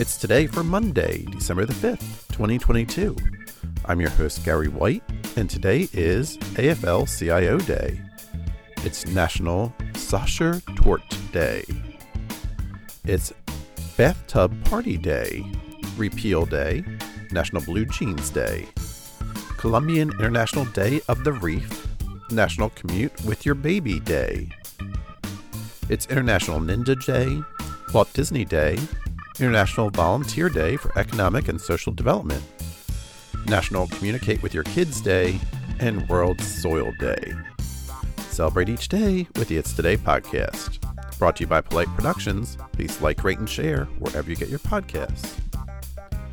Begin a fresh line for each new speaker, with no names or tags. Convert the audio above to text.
It's today for Monday, December the 5th, 2022. I'm your host, Gary White, and today is AFL CIO Day. It's National Sacher Torte Day. It's Bathtub Party Day, Repeal Day, National Blue Jeans Day, Colombian International Day of the Reef, National Commute with Your Baby Day. It's International Ninja Day, Walt Disney Day, International Volunteer Day for Economic and Social Development, National Communicate with Your Kids Day, and World Soil Day. Celebrate each day with the It's Today podcast. Brought to you by Polite Productions. Please like, rate, and share wherever you get your podcasts.